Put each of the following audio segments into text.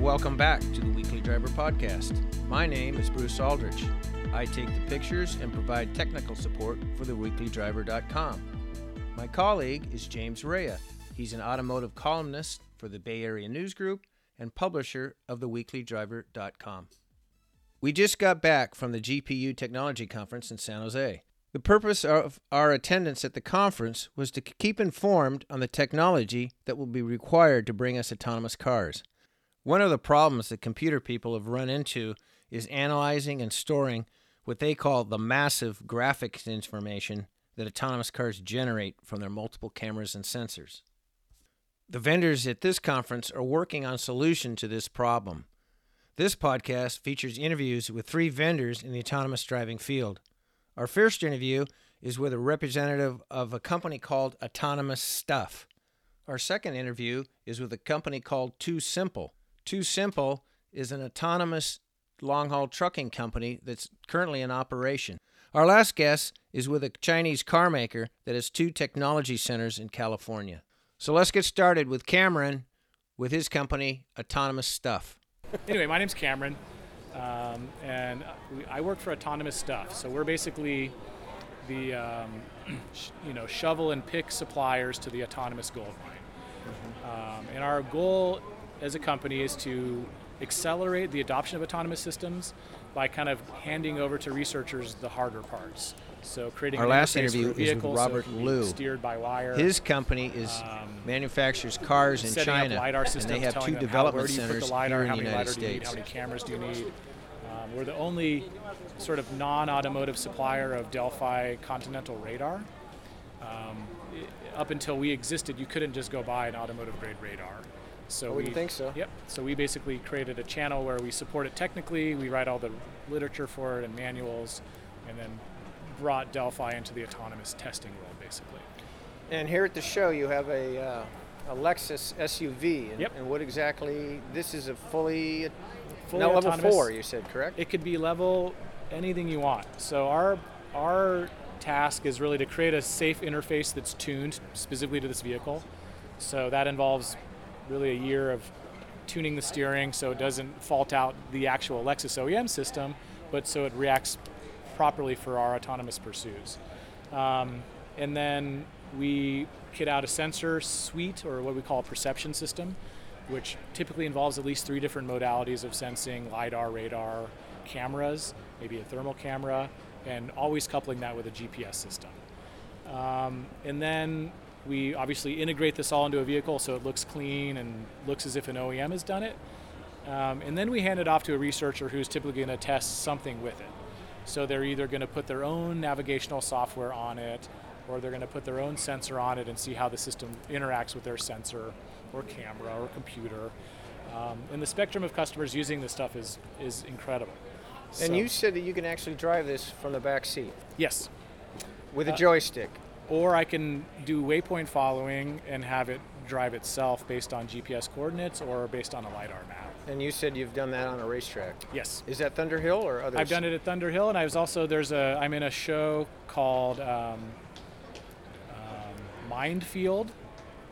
welcome back to the Weekly Driver Podcast. My name is Bruce Aldrich. I take the pictures and provide technical support for theweeklydriver.com. My colleague is James Raia. He's an automotive columnist for the Bay Area News Group and publisher of theweeklydriver.com. We just got back from the GPU Technology Conference in San Jose. The purpose of our attendance at the conference was to keep informed on the technology that will be required to bring us autonomous cars. One of the problems that computer people have run into is analyzing and storing what they call the massive graphics information that autonomous cars generate from their multiple cameras and sensors. The vendors at this conference are working on solution to this problem. This podcast features interviews with three vendors in the autonomous driving field. Our first interview is with a representative of a company called AutonomouStuff. Our second interview is with a company called TuSimple. TuSimple is an autonomous long haul trucking company that's currently in operation. Our last guest is with a Chinese car maker that has two technology centers in California. So let's get started with Cameron with his company, AutonomouStuff. anyway, my name's Cameron. Um, and I work for AutonomouStuff. So we're basically the um, you know shovel and pick suppliers to the autonomous gold mine. Mm-hmm. Um, and our goal as a company is to accelerate the adoption of autonomous systems by kind of handing over to researchers the harder parts. So creating our last interview is with Robert so Liu. Steered by wire. His company is um, manufactures cars in China, and they have two development how, centers LiDAR, here in the United States. Need, how many cameras do you need? Um, we're the only sort of non-automotive supplier of Delphi Continental radar. Um, up until we existed, you couldn't just go buy an automotive grade radar. So I wouldn't we, think so. Yep. So we basically created a channel where we support it technically. We write all the literature for it and manuals, and then brought Delphi into the autonomous testing world, basically. And here at the show, you have a, uh, a Lexus SUV. And, yep. and what exactly? This is a fully fully now level four. You said correct? It could be level anything you want. So our our task is really to create a safe interface that's tuned specifically to this vehicle. So that involves really a year of tuning the steering so it doesn't fault out the actual Lexus OEM system, but so it reacts properly for our autonomous pursuits. Um, and then we kit out a sensor suite or what we call a perception system which typically involves at least three different modalities of sensing LIDAR, radar, cameras, maybe a thermal camera, and always coupling that with a GPS system. Um, and then we obviously integrate this all into a vehicle so it looks clean and looks as if an OEM has done it. Um, and then we hand it off to a researcher who's typically going to test something with it. So they're either going to put their own navigational software on it, or they're going to put their own sensor on it and see how the system interacts with their sensor or camera or computer. Um, and the spectrum of customers using this stuff is is incredible. And so, you said that you can actually drive this from the back seat. Yes. With a uh, joystick. Or I can do waypoint following and have it drive itself based on GPS coordinates or based on a lidar map. And you said you've done that on a racetrack. Yes. Is that Thunder Hill or others? I've done it at Thunder Hill, and I was also there's a I'm in a show called um, um, Mind Field,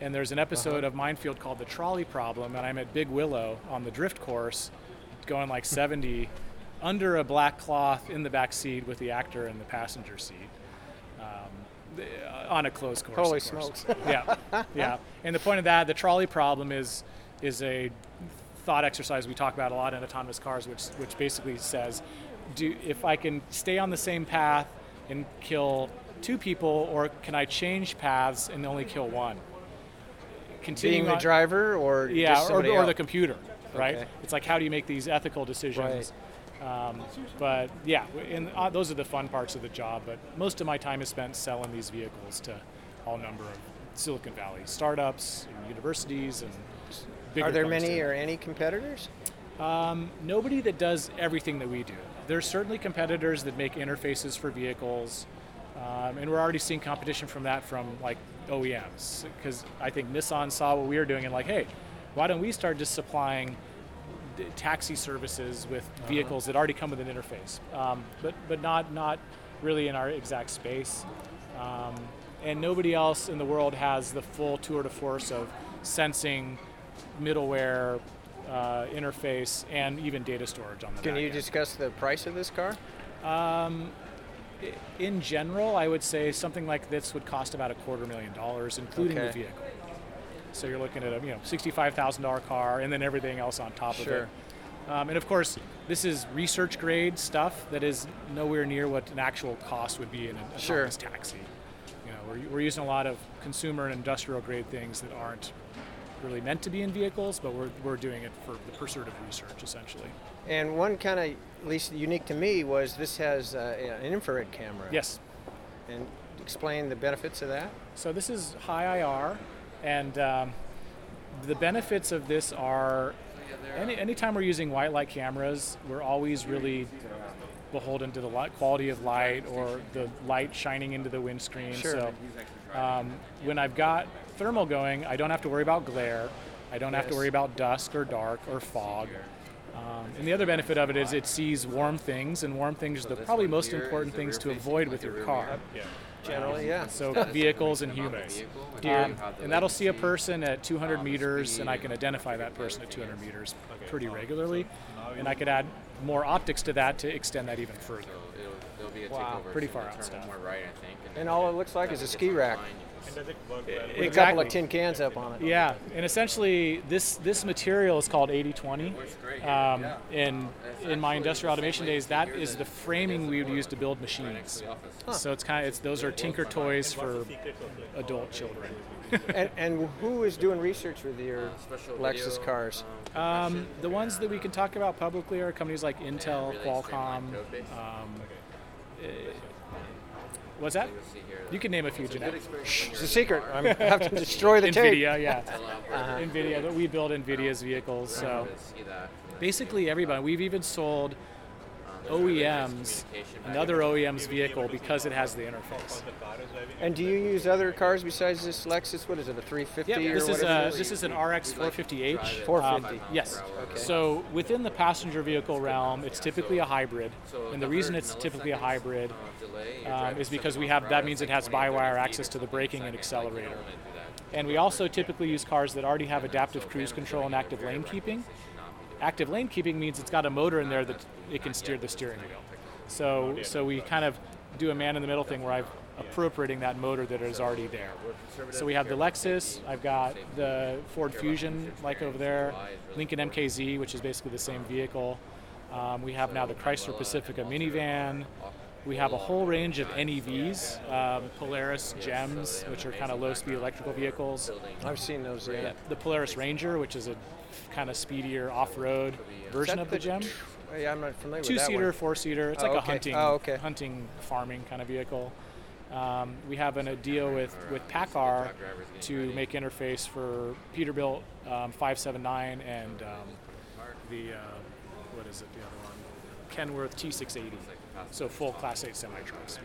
and there's an episode uh-huh. of Mind Field called The Trolley Problem, and I'm at Big Willow on the drift course, going like 70 under a black cloth in the back seat with the actor in the passenger seat. Um, on a closed course. Holy smokes! yeah, yeah. And the point of that, the trolley problem is is a thought exercise we talk about a lot in autonomous cars, which which basically says, do if I can stay on the same path and kill two people, or can I change paths and only kill one? continuing being the on, driver or yeah, or, or the computer, right? Okay. It's like how do you make these ethical decisions? Right. Um, but yeah, and uh, those are the fun parts of the job. But most of my time is spent selling these vehicles to all number of Silicon Valley startups, and universities, and are there many too. or any competitors? Um, nobody that does everything that we do. There's certainly competitors that make interfaces for vehicles, um, and we're already seeing competition from that from like OEMs because I think Nissan saw what we were doing and like, hey, why don't we start just supplying taxi services with uh-huh. vehicles that already come with an interface, um, but but not not really in our exact space. Um, and nobody else in the world has the full tour de force of sensing, middleware, uh, interface, and even data storage on the Can you end. discuss the price of this car? Um, in general, I would say something like this would cost about a quarter million dollars, including the vehicle. So you're looking at a you know sixty-five thousand dollar car, and then everything else on top Sure. of it. Um, and of course, this is research grade stuff that is nowhere near what an actual cost would be in an Sure. autonomous taxi. You know, we're, we're using a lot of consumer and industrial grade things that aren't really meant to be in vehicles, but we're, we're doing it for the pursuit of research essentially. And one kind of, at least unique to me, was this has uh, an infrared camera. Yes. And explain the benefits of that. So this is high IR, and um, the benefits of this are any anytime we're using white light cameras, we're always really beholden to the light, quality of light or the light shining into the windscreen. Sure. So um, when I've got thermal going, I don't have to worry about glare. I don't have to worry about dusk or dark or fog. Um, and the other benefit of it is it sees warm things, and warm things are the probably most important things to avoid with your car. Generally, yeah. So vehicles and humans. Um, and that'll see a person at 200 meters, and I can identify that person at 200 meters pretty regularly. And I could add more optics to that to extend that even further. It'll, it'll Wow, pretty far out stuff. right, I think. And all it looks like is a ski rack with a couple Exactly. of tin cans up on it. Yeah, and essentially this this material is called 8020. Um, in in my industrial automation days, that is the framing we would use to build machines. So it's kind of it's those are Tinker toys for adult children. and, and who is doing research with your Lexus cars? Um, the ones that we can talk about publicly are companies like Intel, Qualcomm. Um, eh, what's that? You can name a few, Jeanette. It's a secret. I'm have to destroy the tape. NVIDIA, yeah. Uh-huh. NVIDIA, but we build NVIDIA's vehicles. So basically everybody. We've even sold OEMs another OEM's vehicle because it has the interface. And do you use other cars besides this Lexus? What is it, a 350 Yeah, or this is a this is an RX 450h. 450. Um, yes. Okay. So within the passenger vehicle realm, it's typically a hybrid, and the reason it's typically a hybrid um, is because we have that means it has by-wire access to the braking and accelerator. And we also typically use cars that already have adaptive cruise control and active lane keeping. Active lane keeping means it's got a motor in there that it can steer the steering wheel. So so we kind of do a man in the middle thing where I'm appropriating that motor that is already there. So we have the Lexus, I've got the Ford Fusion like over there, Lincoln MKZ, which is basically the same vehicle. Um, we have now the Chrysler Pacifica minivan. We have a whole range of NEVs, um, Polaris Gems, which are kind of low-speed electrical vehicles. I've seen those. Yeah. The Polaris Ranger, which is a kind of speedier off-road version of the Gem. Yeah, I'm not familiar with that Two-seater, four-seater. It's Oh, like a hunting, Oh, okay. hunting, farming kind of vehicle. Um, we have an, a deal with with PACCAR to make interface for Peterbilt um, 579 and um, the uh, what is it? The other one, Kenworth T680. So full Class 8 semi trucks.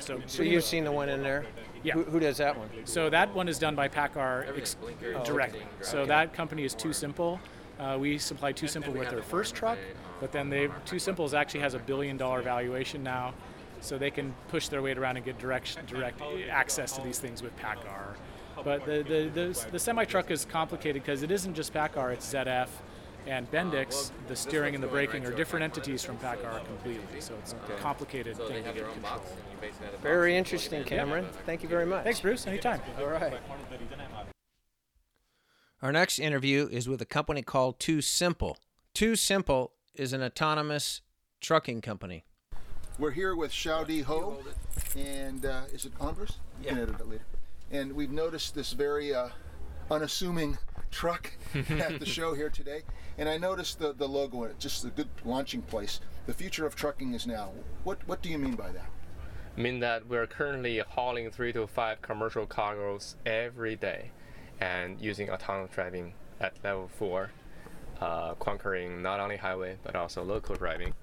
So, So you've seen the one in there? Yeah. Who, who does that one? so that one is done by PACCAR ex- Oh, directly. So that company is TuSimple. Uh, we supply TuSimple with their first truck, but then they TuSimple's actually has a billion dollar valuation now, so they can push their weight around and get direct direct access to these things with PACCAR. But the the, the, the semi truck is complicated because it isn't just PACCAR; it's ZF and Bendix. The steering and the braking are different entities from PACCAR completely, so it's a complicated So thing to get control. box, and you basically have the box Very and you plug it interesting, in. Cameron. Thank you very much. Thanks, Bruce. Anytime. All right. Our next interview is with a company called TuSimple. Too Simple is an autonomous trucking company. We're here with Xiaodi Hou, and uh, is it Andres? You can edit it later. And we've noticed this very uh, unassuming truck at the show here today. And I noticed the, the logo in it, just a good launching place. The future of trucking is now. What what do you mean by that? mean that we're currently hauling three to five commercial cargoes every day and using autonomous driving at level four, uh, conquering not only highway but also local driving.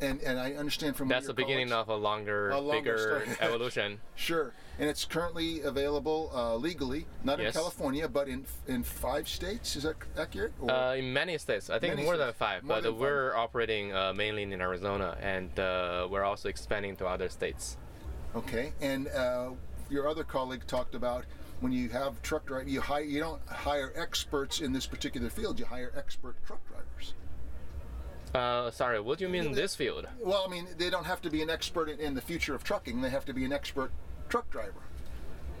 And and I understand from That's the beginning of a longer, A longer bigger evolution. Sure, and it's currently available uh, legally, not in California, but in in five states. Is that accurate? Or- Uh, in many states, I think Many more states. than five, More but than five. we're operating uh, mainly in Arizona and uh, we're also expanding to other states. Okay, and uh, your other colleague talked about when you have truck drive, you hire you don't hire experts in this particular field. You hire expert truck drivers. Uh, sorry, what do you mean this field? Well, I mean, they don't have to be an expert in, in the future of trucking. They have to be an expert truck driver.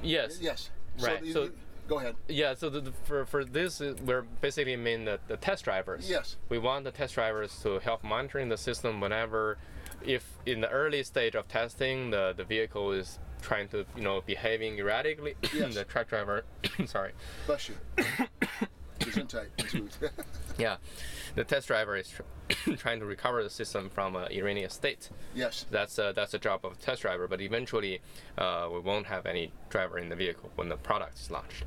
Yes. Yes. Right, you- so- you- go ahead. Yeah, so the, the, for, for this, uh, we're basically mean the, the test drivers. Yes. We want the test drivers to help monitoring the system whenever, if in the early stage of testing, the, the vehicle is trying to, you know, behaving erratically, Yes. the truck driver, sorry, Bless you. Gesundheit. That's good. yeah, the test driver is tr- trying to recover the system from a erroneous state. yes. That's uh, that's the job of the test driver, but eventually, uh, we won't have any driver in the vehicle when the product is launched.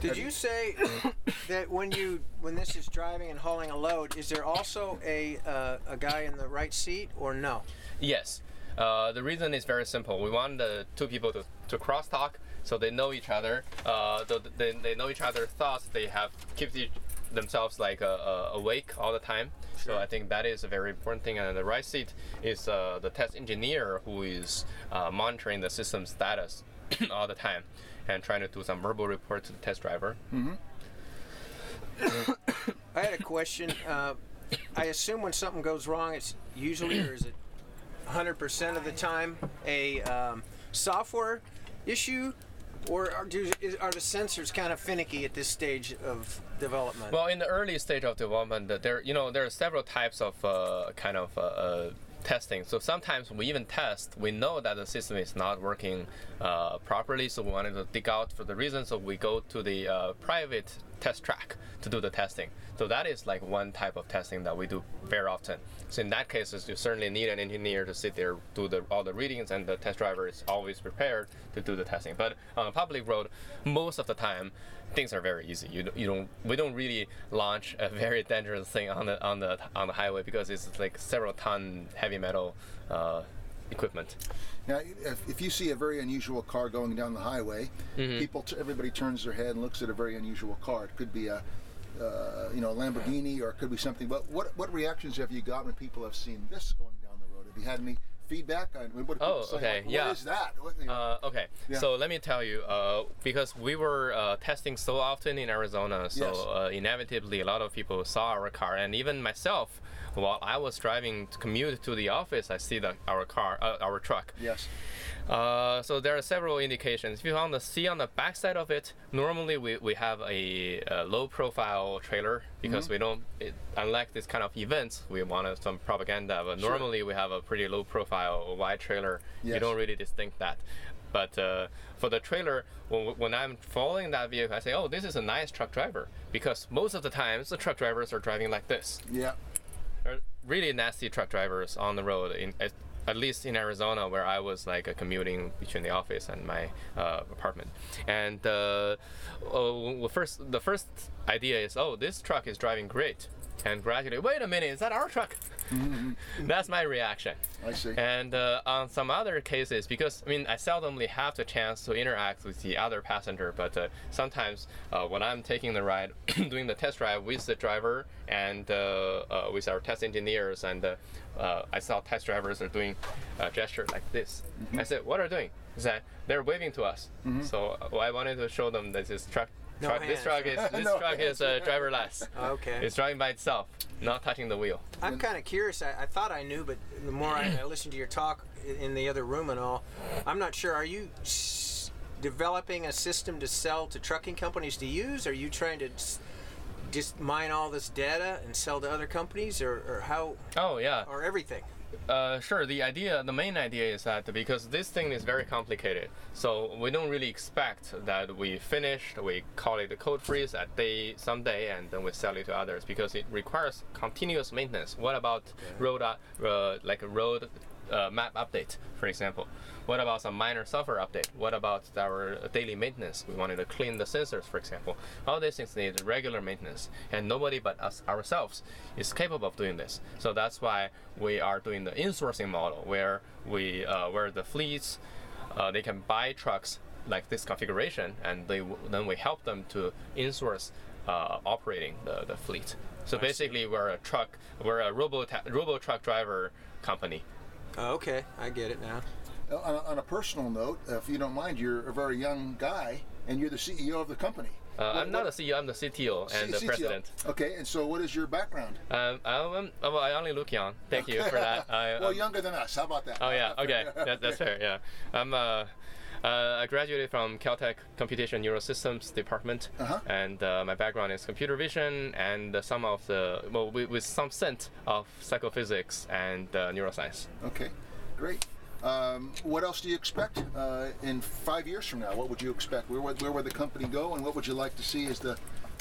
Did you say that when you when this is driving and hauling a load, is there also a uh, a guy in the right seat or no? Yes. Uh, the reason is very simple. We want the two people to, to crosstalk so they know each other. Uh, th- they, they know each other's thoughts. They have keep each, themselves like uh, uh, awake all the time. So I think that is a very important thing. And the right seat is uh, the test engineer who is uh, monitoring the system status all the time and trying to do some verbal report to the test driver. I had a question. Uh, I assume when something goes wrong, it's usually or is it 100% of the time a um, software issue, or are, do, is, are the sensors kind of finicky at this stage of development? Well, in the early stage of development, there you know there are several types of uh, kind of uh, uh, testing. So sometimes we even test. We know that the system is not working uh, properly, so we wanted to dig out for the reason. So we go to the uh, private test track to do the testing. So that is like one type of testing that we do very often. So in that case, you certainly need an engineer to sit there, do the, all the readings, and the test driver is always prepared to do the testing. But on a public road, most of the time, things are very easy. You, don't- you don't we don't really launch a very dangerous thing on the on the on the highway because it's like several ton heavy metal uh, equipment. Now, if, if you see a very unusual car going down the highway, Mm-hmm. people, t- everybody turns their head and looks at a very unusual car. It could be a, uh, you know, a Lamborghini or it could be something. But what what reactions have you got when people have seen this going down the road? Have you had any feedback on what people Oh, say? okay, Like, what yeah. is that? What, you know, Uh, okay, Yeah. so let me tell you, uh, because we were uh, testing so often in Arizona, so Yes. uh, inevitably a lot of people saw our car, and even myself, while I was driving to commute to the office, I see the our car, uh, our truck. yes. Uh, so there are several indications. If you want to see on the backside of it, normally we, we have a, a low profile trailer because Mm-hmm. we don't, it, unlike this kind of events, we wanted some propaganda, but Sure. normally we have a pretty low profile wide trailer. You don't really distinct that. But uh, for the trailer, when, when I'm following that vehicle, I say, oh, this is a nice truck driver because most of the times the truck drivers are driving like this Yeah. are really nasty truck drivers on the road in at, least in Arizona where I was like commuting between the office and my uh, apartment. And uh, oh, well, first the first idea is oh this truck is driving great and gradually wait a minute is that our truck that's my reaction I see. and uh, on some other cases, because I mean, I seldomly have the chance to interact with the other passenger, but uh, sometimes uh, when I'm taking the ride, doing the test drive with the driver and uh, uh, with our test engineers, and uh, uh, I saw test drivers are doing a gesture like this. I said, "What are they doing?" He said, "They're waving to us." So uh, I wanted to show them that this truck. No truck this truck is this No truck is uh, driverless. Okay. It's driving by itself, not touching the wheel. I'm kind of curious. I, I thought I knew, but the more I, I listened to your talk in the other room and all, I'm not sure. Are you s- developing a system to sell to trucking companies to use? Are you trying to s- just mine all this data and sell to other companies, or, or how, Oh yeah. or everything? Uh, sure. The idea, the main idea is that because this thing is very complicated, so we don't really expect that we finished, we call it a code freeze at day someday, and then we sell it to others because it requires continuous maintenance. What about road, uh, uh, like a road uh, map update, for example? What about some minor software update? What about our daily maintenance? We wanted to clean the sensors, for example. All these things need regular maintenance, and nobody but us ourselves is capable of doing this. So that's why we are doing the insourcing model, where we, uh, where the fleets, uh, they can buy trucks like this configuration, and they w- then we help them to insource uh, operating the, the fleet. So basically, we're a truck, we're a robo robo truck driver company. Oh, okay, I get it now. on, a, on a personal note, if you don't mind, you're a very young guy, and you're the CEO of the company. Uh, What- I'm not what- the CEO. I'm the CTO and the CTO. president. Okay, and so what is your background? Um, I'm, well, I only look young. Thank you for that. I, well, um, younger than us. How about that? Oh yeah, okay, that, that's fair. Yeah, I'm. Uh, I graduated from Caltech Computation Neurosystems Department, Uh-huh. and uh, my background is computer vision and uh, some of the well, with, with some scent of psychophysics and uh, neuroscience. Okay, great. Um, what else do you expect uh, in five years from now? What would you expect? Where would, where would the company go, and what would you like to see as the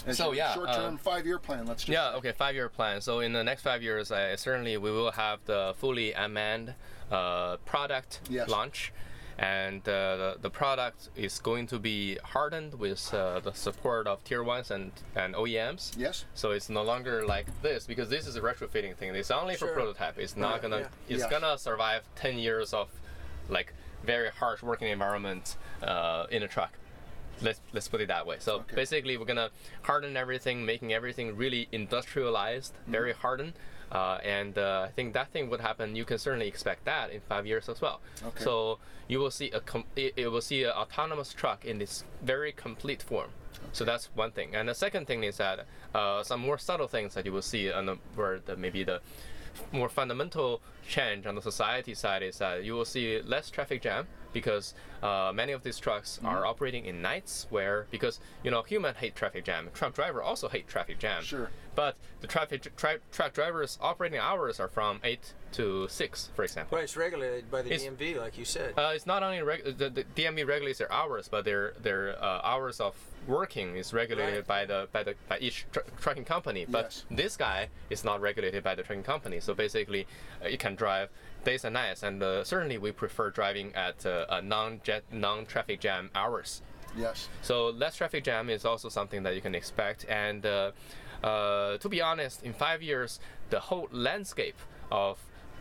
as So, yeah, short-term uh, five-year plan? Let's just Yeah, okay, five-year plan. So in the next five years, I, certainly we will have the fully unmanned uh, product Yes. launch, and uh, the, the product is going to be hardened with uh, the support of tier ones and, and OEMs. Yes. So it's no longer like this because this is a retrofitting thing. It's only Sure. for prototype. It's not Right, gonna. yeah. It's Yes. gonna survive 10 years of like very harsh working environment uh, in a truck. Let's let's put it that way. So Okay. basically, we're gonna harden everything, making everything really industrialized, Mm-hmm. very hardened. Uh, and uh, I think that thing would happen. You can certainly expect that in five years as well. Okay. So you will see a com- it, it will see an autonomous truck in this very complete form. Okay. So that's one thing. And the second thing is that uh, some more subtle things that you will see on the where the maybe the more fundamental change on the society side is that you will see less traffic jam because uh, many of these trucks Mm-hmm. are operating in nights where because you know human hate traffic jam truck driver also hate traffic jam Sure. but the traffic tri- truck drivers operating hours are from 8 to 6 for example Well, it's regulated by the It's- DMV, like you said. uh, it's not only reg- the, the DMV regulates their hours, but their their uh, hours of working is regulated Right. by the by the by each tr- trucking company. But Yes. this guy is not regulated by the trucking company. So basically, uh, you can drive days and nights, and uh, certainly we prefer driving at uh, a non-jet non-traffic jam hours. Yes. So less traffic jam is also something that you can expect. And uh, uh, to be honest, in five years, the whole landscape of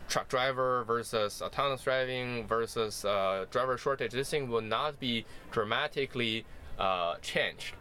truck driver versus autonomous driving versus uh, driver shortage, this thing will not be dramatically uh, changed.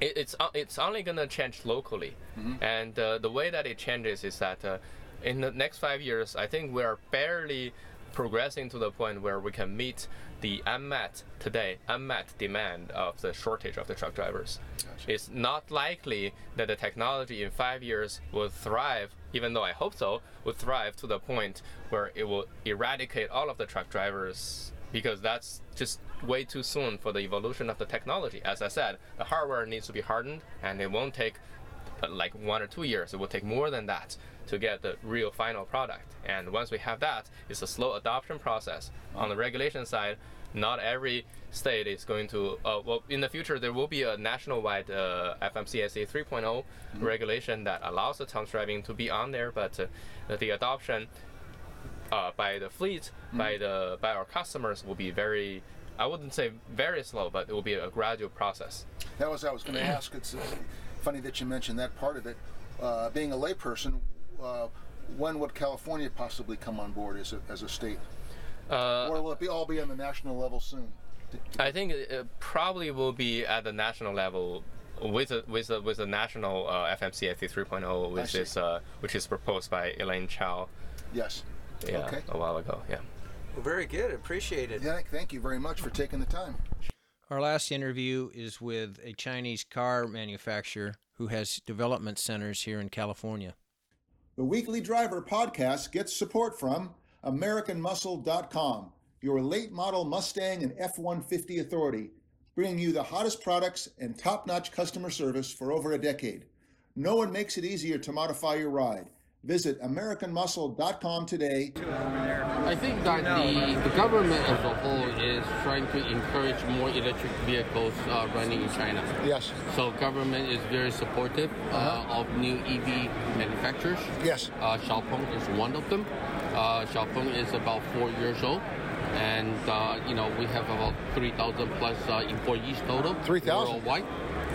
It, it's uh, it's only gonna change locally, and uh, the way that it changes is that uh, in the next five years, I think we are barely progressing to the point where we can meet the unmet today unmet demand of the shortage of the truck drivers. It's not likely that the technology in five years will thrive, even though I hope so, will thrive to the point where it will eradicate all of the truck drivers because that's just way too soon for the evolution of the technology. As I said, the hardware needs to be hardened, and it won't take uh, like one or two years. It will take more than that to get the real final product. And once we have that, it's a slow adoption process. On the regulation side, not every state is going to. Uh, well, in the future, there will be a nationwide uh, FMCSA 3.0 regulation that allows the autonomous driving to be on there, but uh, the adoption uh, by the fleet, by the by our customers will be very. I wouldn't say very slow, but it will be a gradual process. That was I was going to ask. It's uh, funny that you mentioned that part of it. Uh, being a layperson, uh, when would California possibly come on board as a, as a state? Uh, or will it be all be on the national level soon? I think it it probably will be at the national level with a, with a, with a national uh, FMCSA 3.0, which is uh, which is proposed by Elaine Chao Yes. yeah, Okay. a while ago. Yeah. Well, very good. Appreciate it. Yeah, thank you very much for taking the time. Our last interview is with a Chinese car manufacturer who has development centers here in California. The Weekly Driver podcast gets support from AmericanMuscle.com, your late model Mustang and F 150 authority, bringing you the hottest products and top notch customer service for over a decade. No one makes it easier to modify your ride. Visit AmericanMuscle.com today. I think that the, the government as a whole is trying to encourage more electric vehicles uh, running in China. Yes. So government is very supportive uh, of new EV manufacturers. Yes. Uh, Xiaopeng is one of them. Uh, Xiaopeng is about four years old. And, uh, you know, we have about 3,000 plus uh, employees total 3,000? worldwide.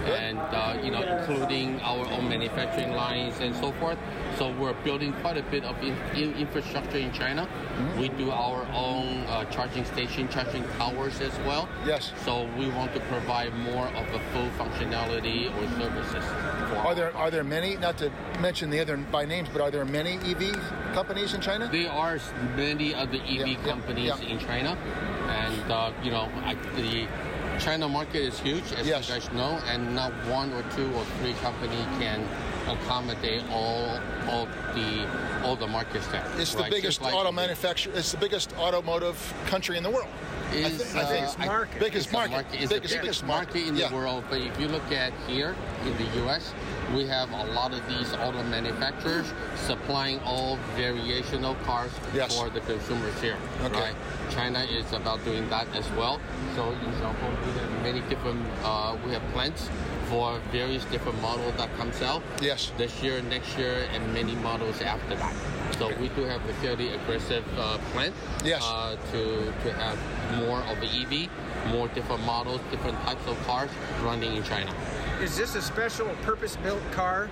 And, uh, you know, including our own manufacturing lines and so forth. So we're building quite a bit of in, in infrastructure in China. Mm-hmm. We do our own uh, charging station, charging towers as well. Yes. So we want to provide more of a full functionality or services. For Are there are there many, not to mention the other by names, but are there many EV companies in China? There are many other EV Yeah, yeah, companies yeah. in China. China, and uh, you know I, the China market is huge, as Yes. you guys know, and not one or two or three company can accommodate all all the all the markets there. It's the biggest like auto the- manufacturer. It's the biggest automotive country in the world. Is, thi- I think uh, it's I- market. Biggest it's the market. It's biggest, the biggest market in Yeah. the world. But if you look at here in the U.S., we have a lot of these auto manufacturers supplying all variational cars Yes. for the consumers here. Okay. Right? China is about doing that as well. So in Xiaopeng, we have many different. Uh, we have plants for various different models that comes out. Yes. This year, next year, and many models after that. So we do have a fairly aggressive uh, plan Yes. uh, to to have more of the EV, more different models, different types of cars running in China. Is this a special purpose-built car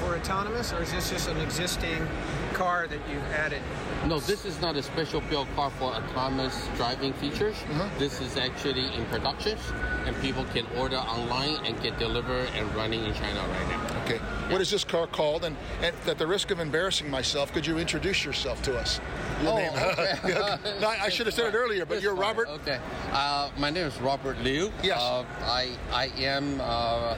for autonomous, or is this just an existing car that you've added? No, this is not a special built car for autonomous driving features. This is actually in production, and people can order online and get delivered and running in China right now. Okay. What is this car called? And, and at the risk of embarrassing myself, could you introduce yourself to us? Your Oh, name. okay. No, I should have said it earlier, but It's you're fine. Robert. Okay. Uh, my name is Robert Liu. Yes. Uh, I I am. Uh,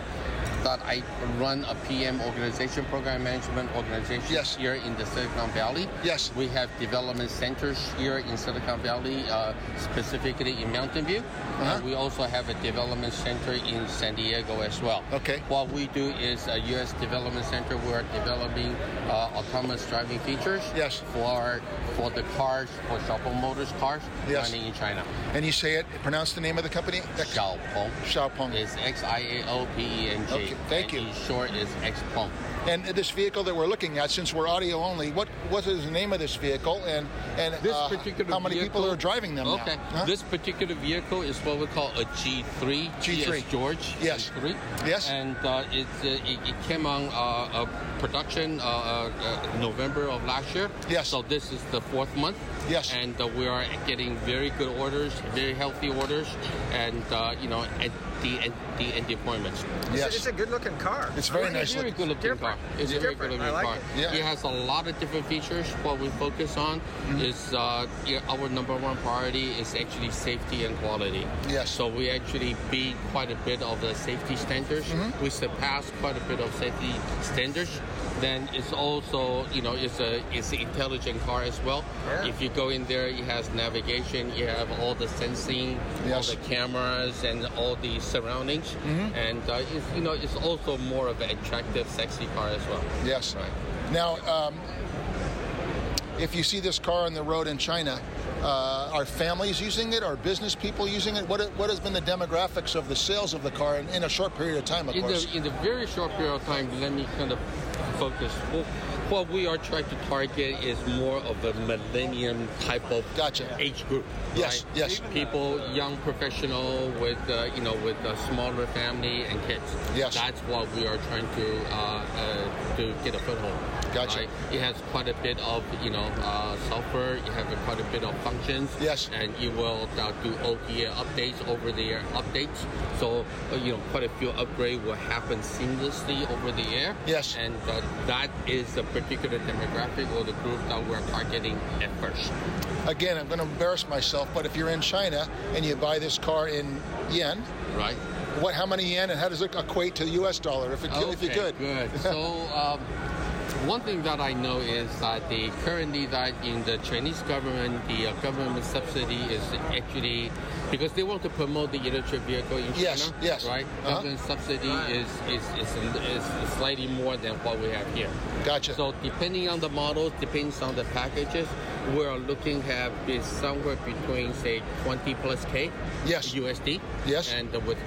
that I run a PM organization, program management organization Yes. here in the Silicon Valley. Yes. We have development centers here in Silicon Valley, uh, specifically in Mountain View. Uh-huh. And we also have a development center in San Diego as well. Okay. What we do is a U.S. development center. We are developing uh, autonomous driving features Yes. for for the cars, for Xiaopeng Motors cars Yes. running in China. And you say it, pronounce the name of the company? Xiaopeng. Xiaopeng. Is X I A O P E N G. Okay, thank and you. Short, is Xpeng. And this vehicle that we're looking at, since we're audio only, what what is the name of this vehicle, and and This uh, particular how many people vehicle- are driving them Okay. now? Huh? This particular vehicle is what we call a G3. G3. GS George. Yes. G3. Yes. And uh, it's, uh, it, it came on uh, production uh, uh, November of last year. Yes. So this is the fourth month. Yes. And uh, we are getting very good orders, very healthy orders, and uh, you know, and the and the and deployments. It's, Yes. a, it's a good-looking car. It's very It's nice a very good looking Different. car. It's, It's a very good looking like car. it. Yeah. It has a lot of different features. What we focus on Mm-hmm. is uh, yeah, our number one priority is actually safety and quality. Yes. So we actually beat quite a bit of the safety standards. Mm-hmm. We surpassed quite a bit of safety standards. Then it's also, you know, it's a it's an intelligent car as well. Yeah. If you go in there, it has navigation, you have all the sensing, Yes. all the cameras, and all the surroundings. Mm-hmm. And uh, it's, you know, it's also more of an attractive, sexy car as well. Yes. Right. Now, um, if you see this car on the road in China, uh, are families using it? Are business people using it? What, what has been the demographics of the sales of the car in, in a short period of time, of In course? the in the very short period of time, let me kind of focus. What, what we are trying to target is more of a millennium type of Gotcha. age group. Yes, right? yes. People, young professional with uh, you know with a smaller family and kids. Yes. That's what we are trying to uh, uh, to get a foothold. Gotcha. right? It has quite a bit of you know uh, software. You have quite a bit of functions. Yes. And you will uh, do OTA updates over the air updates. So uh, you know quite a few upgrades will happen seamlessly over the air. Yes. And uh, that is a particular demographic or the group that we're targeting at first. Again, I'm going to embarrass myself, but if you're in China and you buy this car in yen, Right. what? How many yen, and how does it equate to the U.S. dollar? If it, if you could. good. So, um, one thing that I know is that the currently that in the Chinese government, the uh, government subsidy is actually because they want to promote the electric vehicle in China. Yes, yes. Right. Uh-huh. Government subsidy is is, is is slightly more than what we have here. Gotcha. So depending on the models, depends on the packages, we are looking at is somewhere between say 20 plus K Yes. USD. Yes. And with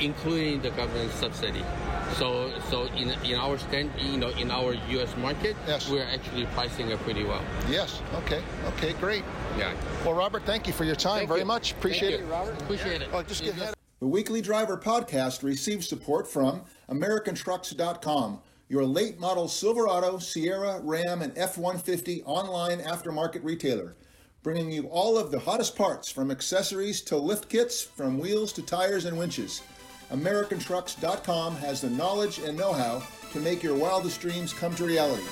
including the government subsidy. So so in in our stand you know in our U.S. market, Yes. we're actually pricing it pretty well. yes. Okay. Okay. Great. Yeah. Well, Robert, thank you for your time Thank very you. much. Appreciate Thank it. you, Robert. Appreciate it. Oh, just get Yes. ahead. The Weekly Driver Podcast receives support from AmericanTrucks.com, your late model Silverado, Sierra, Ram, and F 150 online aftermarket retailer, bringing you all of the hottest parts from accessories to lift kits, from wheels to tires and winches. AmericanTrucks.com has the knowledge and know how to make your wildest dreams come to reality.